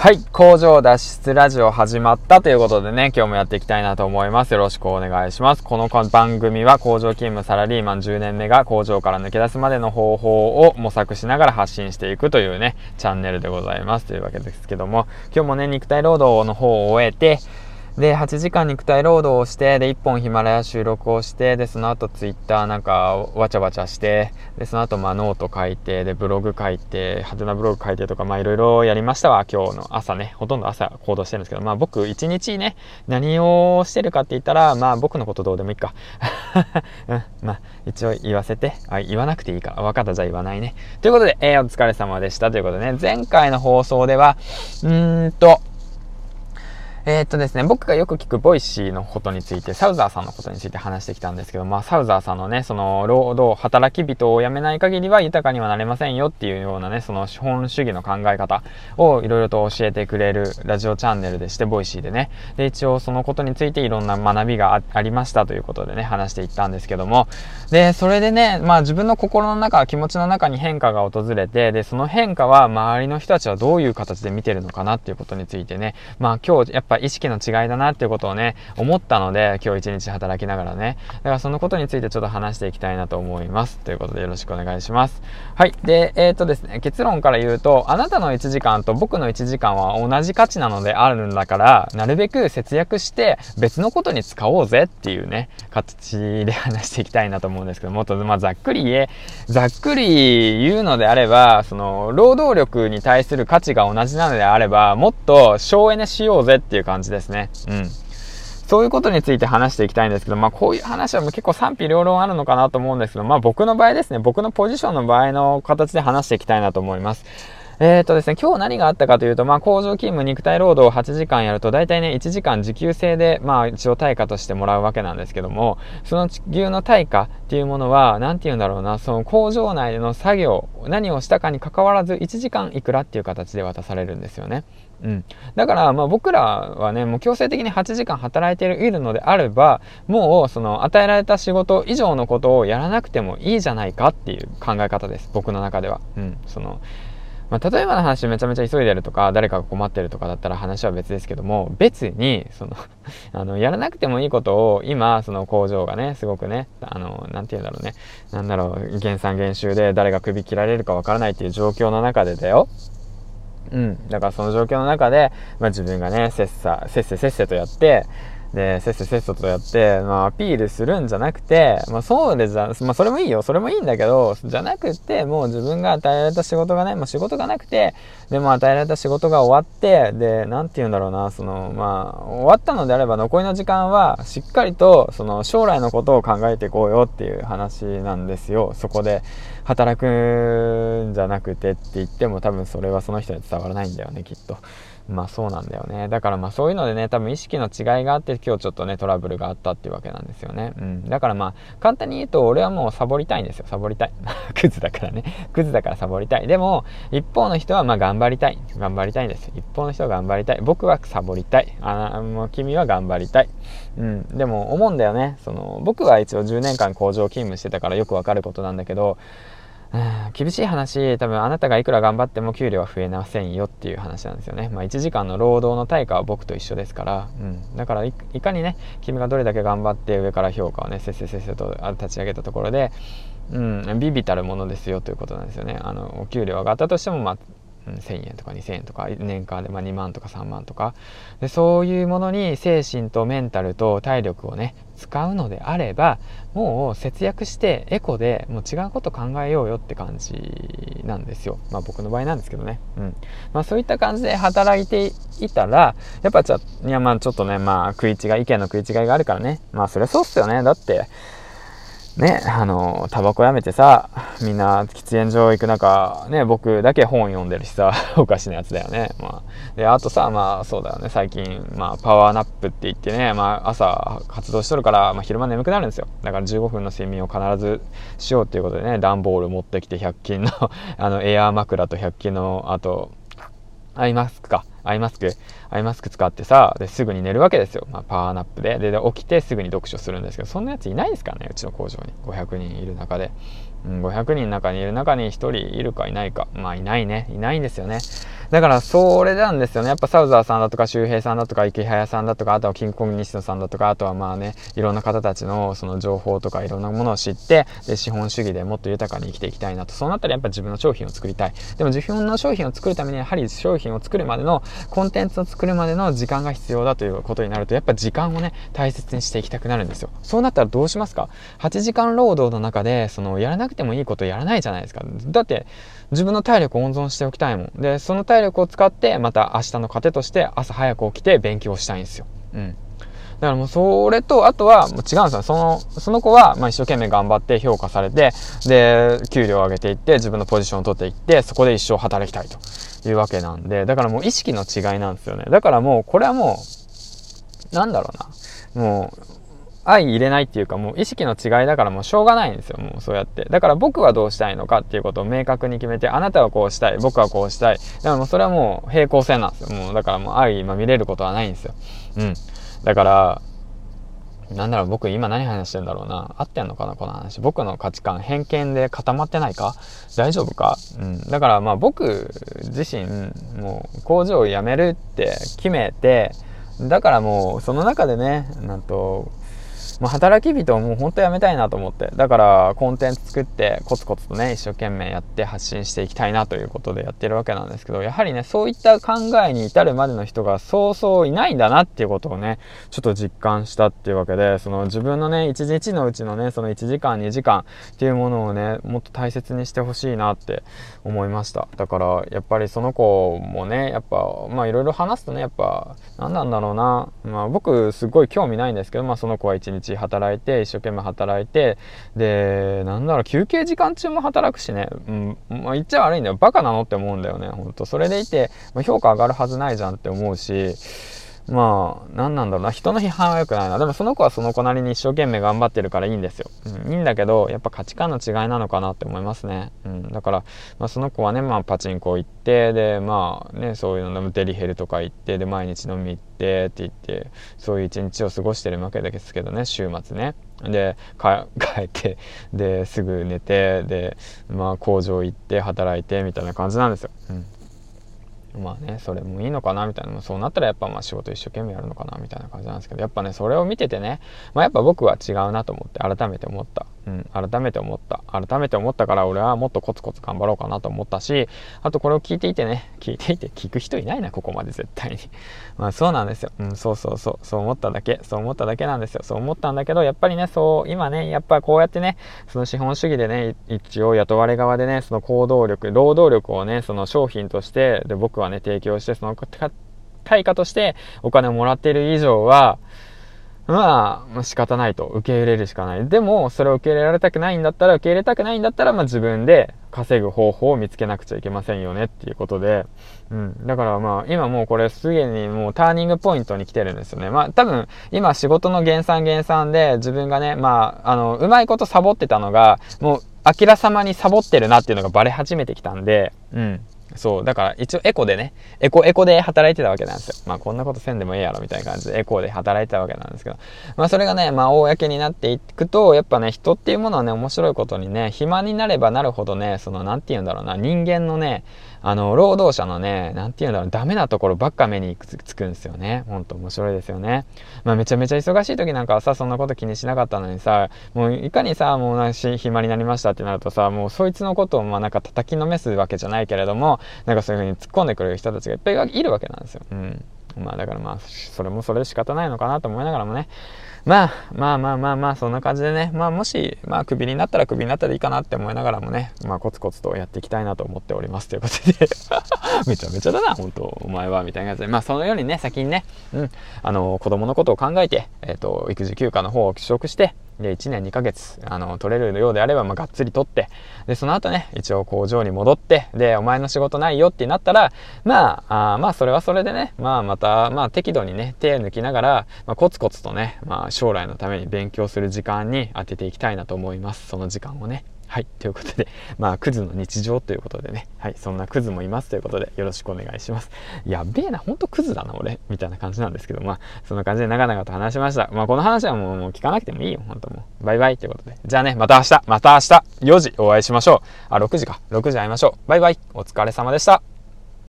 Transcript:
はい。工場脱出ラジオ始まったということでね、今日もやっていきたいなと思います。よろしくお願いします。この番組は工場勤務サラリーマン10年目が工場から抜け出すまでの方法を模索しながら発信していくというね、チャンネルでございます。というわけですけども、今日もね、肉体労働の方を終えて、で、8時間肉体労働をして、で、1本ヒマラヤ収録をして、で、その後ツイッターなんかわちゃわちゃして、で、その後まあノート書いて、で、ブログ書いて、派手なブログ書いてとか、まあいろいろやりましたわ、今日の朝ね。ほとんど朝行動してるんですけど、まあ僕1日ね、何をしてるかって言ったら、まあ僕のことどうでもいいか。うん、まあ一応言わせて、あ、言わなくていいから。分かった、じゃあ言わないね。ということで、えー、お疲れ様でしたということでね、前回の放送では、うーんと、えー、っとですね、僕がよく聞く Voicy のことについて、サウザーさんのことについて話してきたんですけど、まあ、サウザーさんのね、その、労働、働き人を辞めない限りは豊かにはなれませんよっていうようなね、その資本主義の考え方をいろいろと教えてくれるラジオチャンネルでして、 Voicy でね。で、一応そのことについていろんな学びがありましたということでね、話していったんですけども、で、それでね、まあ自分の心の中、気持ちの中に変化が訪れて、で、その変化は周りの人たちはどういう形で見てるのかなっていうことについてね、まあ今日やっぱ意識の違いだなっていうことをね、思ったので、今日一日働きながらね。だからそのことについてちょっと話していきたいなと思います。ということでよろしくお願いします。はい。で、えっ、とですね、結論から言うと、あなたの1時間と僕の1時間は同じ価値なのであるんだから、なるべく節約して別のことに使おうぜっていうね、形で話していきたいなと思うんですけど、もっと、まあ、ざっくり言え、ざっくり言うのであれば、その、労働力に対する価値が同じなのであれば、もっと省エネしようぜっていういう感じですね。うん。そういうことについて話していきたいんですけど、まあこういう話はもう結構賛否両論あるのかなと思うんですけど、まあ僕の場合ですね、僕のポジションの場合の形で話していきたいなと思います。え、ー、とですね、今日何があったかというと、まあ、工場勤務、肉体労働を8時間やると、大体ね、1時間時給制で、まあ、一応対価としてもらうわけなんですけども、その地球の対価っていうものは、なんて言うんだろうな、その工場内での作業、何をしたかに関わらず、1時間いくらっていう形で渡されるんですよね。うん。だから、まあ僕らはね、もう強制的に8時間働いているのであれば、もうその与えられた仕事以上のことをやらなくてもいいじゃないかっていう考え方です。僕の中では。うん。その、まあ、例えばの話めちゃめちゃ急いでるとか、誰かが困ってるとかだったら話は別ですけども、別に、その あの、やらなくてもいいことを、今、その工場がね、すごくね、あの、なて言うんだろうね、なんだろう、減産減収で誰が首切られるかわからないっていう状況の中でだよ。うん。だからその状況の中で、まあ自分がね、切磋、せっせせっせとやって、で、せっせせっせとやって、まあ、アピールするんじゃなくて、まあ、そうでじゃ、まあ、それもいいよ、それもいいんだけど、じゃなくて、もう自分が与えられた仕事がね、もう仕事がなくて、でも与えられた仕事が終わって、で、なんて言うんだろうな、その、まあ、終わったのであれば残りの時間は、しっかりと、その、将来のことを考えていこうよっていう話なんですよ。そこで、働くんじゃなくてって言っても、多分それはその人に伝わらないんだよね、きっと。まあそうなんだよね。だからまあそういうのでね、多分意識の違いがあって今日ちょっとね、トラブルがあったっていうわけなんですよね。うん。だからまあ、簡単に言うと俺はもうサボりたいんですよ。サボりたい。クズだからね。クズだからサボりたい。でも、一方の人はまあ頑張りたい。頑張りたいんです。一方の人は頑張りたい。僕はサボりたい。あもう君は頑張りたい。うん。でも思うんだよね。その、僕は一応10年間工場勤務してたからよくわかることなんだけど、厳しい話、多分あなたがいくら頑張っても給料は増えませんよっていう話なんですよね。まあ1時間の労働の対価は僕と一緒ですから、うん。だからいかにね、君がどれだけ頑張って上から評価をね、せっせせっせと立ち上げたところで、うん、ビビたるものですよということなんですよね。あの、お給料上がったとしても、まあ、1000円とか2000円とか年間でま2万とか3万とか。でそういうものに精神とメンタルと体力をね使うのであればもう節約してエコでもう違うこと考えようよって感じなんですよ。まあ僕の場合なんですけどね。うん。まあそういった感じで働いていたらやっぱちょいやまあちょっとねまあ食い違い意見の食い違いがあるからね。まあそりゃそうっすよね。だってね、あの、タバコやめてさ、みんな喫煙所行く中、ね、僕だけ本読んでるしさ、おかしなやつだよね。まあ。で、あとさ、まあ、そうだよね、最近、まあ、パワーナップって言ってね、まあ、朝活動しとるから、まあ、昼間眠くなるんですよ。だから15分の睡眠を必ずしようっていうことでね、段ボール持ってきて100均の あの、エアー枕と100均の、あと、アイマスクか。アイマスク、アイマスク使ってさ、ですぐに寝るわけですよ。まあ、パワーナップで。で、で起きてすぐに読書するんですけど、そんなやついないですからね、うちの工場に。500人いる中で。うん、500人の中にいる中に1人いるかいないか。まあ、いないね。いないんですよね。だからそれなんですよね。やっぱサウザーさんだとか周平さんだとか池早さんだとかあとはキングコング西野さんだとかあとはまあねいろんな方たちのその情報とかいろんなものを知ってで資本主義でもっと豊かに生きていきたいなと。そうなったらやっぱ自分の商品を作りたい。でも自分の商品を作るためにはやはり商品を作るまでのコンテンツを作るまでの時間が必要だということになるとやっぱ時間をね大切にしていきたくなるんですよ。そうなったらどうしますか？8時間労働の中でそのやらなくてもいいことやらないじゃないですか。だって自分の体力を温存しておきたいもん。でその体力を使ってまた明日の糧として朝早く起きて勉強したいんですようんだからもうそれと、あとはもう違うんですよ。その、その子はまあ一生懸命頑張って評価されて、で、給料を上げていって、自分のポジションを取っていって、そこで一生働きたいというわけなんで、だからもう意識の違いなんですよね。だからもう、これはもう、なんだろうな。もう、相入れないっていうかもう意識の違いだからもうしょうがないんですよもうそうやって。だから僕はどうしたいのかっていうことを明確に決めてあなたはこうしたい僕はこうしたい。だからもうそれはもう平行線なんですよ。もうだからもう相今見れることはないんですよ。うん。だからなんだろう、僕今何話してんだろうな。合ってんのかな、この話。僕の価値観、偏見で固まってないか？大丈夫か？うん。だからまあ僕自身、もう工場を辞めるって決めて、だからもうその中でね、なんと、もう働き人をもう本当やめたいなと思って。だからコンテンツ作ってコツコツとね、一生懸命やって発信していきたいなということでやってるわけなんですけど、やはりね、そういった考えに至るまでの人がそうそういないんだなっていうことをね、ちょっと実感したっていうわけで、その自分のね、一日のうちのね、その1時間、2時間っていうものをね、もっと大切にしてほしいなって思いました。だから、やっぱりその子もね、やっぱ、まあいろいろ話すとね、やっぱ、何なんだろうな。まあ僕すごい興味ないんですけど、まあその子は一日働いて一生懸命働いてでなんだろう休憩時間中も働くしね、うん。まあ、言っちゃ悪いんだよ。バカなのって思うんだよねほんと。それでいて、まあ、評価上がるはずないじゃんって思うし。まあ、何なんだろうな。人の批判は良くないな。でもその子はその子なりに一生懸命頑張ってるからいいんですよ。うん、いいんだけど、やっぱ価値観の違いなのかなって思いますね。うん。だから、まあその子はね、まあパチンコ行って、で、まあね、そういうのデリヘルとか行って、で、毎日飲み行ってって言って、そういう一日を過ごしてるわけですけどね、週末ね。で、帰って、で、すぐ寝て、で、まあ工場行って働いてみたいな感じなんですよ。うん。まあね、それもいいのかなみたいな、そうなったらやっぱまあ仕事一生懸命やるのかなみたいな感じなんですけど、やっぱね、それを見ててね、まあやっぱ僕は違うなと思って改めて思った。うん、改めて思った。改めて思ったから俺はもっとコツコツ頑張ろうかなと思ったし、あとこれを聞いていてね、聞いていて聞く人いないな、ここまで絶対に。まあそうなんですよ。うん、そうそうそう、そう思っただけ、そう思っただけなんですよ。そう思ったんだけど、やっぱりね、そう、今ね、やっぱこうやってね、その資本主義でね、一応雇われ側でね、その行動力、労働力をね、その商品として、で、僕はね、提供して、その対価としてお金をもらっている以上は、まあ、仕方ないと。受け入れるしかない。でも、それを受け入れられたくないんだったら、受け入れたくないんだったら、まあ自分で稼ぐ方法を見つけなくちゃいけませんよねっていうことで、うん。だからまあ、今もうこれすでにもうターニングポイントに来てるんですよね。まあ多分、今仕事の減産減産で自分がね、まあ、あの、うまいことサボってたのが、もう、あきらさまにサボってるなっていうのがバレ始めてきたんで、うん。そう、だから一応エコでね、エコエコで働いてたわけなんですよ。まあこんなことせんでもええやろみたいな感じでエコで働いてたわけなんですけど。まあそれがね、まあ公になっていくと、やっぱね、人っていうものはね、面白いことにね、暇になればなるほどね、その、なんて言うんだろうな、人間のね、あの、労働者のね、なんて言うんだろう、ダメなところばっか目につくんですよね。ほんと面白いですよね。まあめちゃめちゃ忙しい時なんかはさ、そんなこと気にしなかったのにさ、もういかにさ、もうなし、暇になりましたってなるとさ、もうそいつのことをまあなんか叩きのめすわけじゃないけれども、なんかそういう風に突っ込んでくれる人たちがいっぱいいるわけなんですよ。うん。まあだからまあ、それもそれで仕方ないのかなと思いながらもね、まあ、まあまあまあまあ、そんな感じでね、まあもし、まあクビになったらクビになったらいいかなって思いながらもね、まあコツコツとやっていきたいなと思っておりますということで。めちゃめちゃだな、本当。お前は、みたいな感じで、まあそのようにね、先にね、うん、あの、子供のことを考えて、えっ、ー、と、育児休暇の方を取得して、で、1年2ヶ月、あの、取れるようであれば、まあ、がっつり取って、で、その後ね、一応工場に戻って、で、お前の仕事ないよってなったら、まあ、あまあ、それはそれでね、まあ、また、まあ、適度にね、手抜きながら、まあ、コツコツとね、まあ将来のために勉強する時間に当てていきたいなと思います。その時間をね。はい。ということで、まあ、クズの日常ということでね、はい。そんなクズもいますということで、よろしくお願いします。やべえな、ほんとクズだな、俺。みたいな感じなんですけど、まあ、そんな感じで長々と話しました。まあ、この話はもうもう聞かなくてもいいよ、ほんともう。バイバイということで。じゃあね、また明日、また明日、4時お会いしましょう。あ、6時か。6時会いましょう。バイバイ。お疲れ様でした。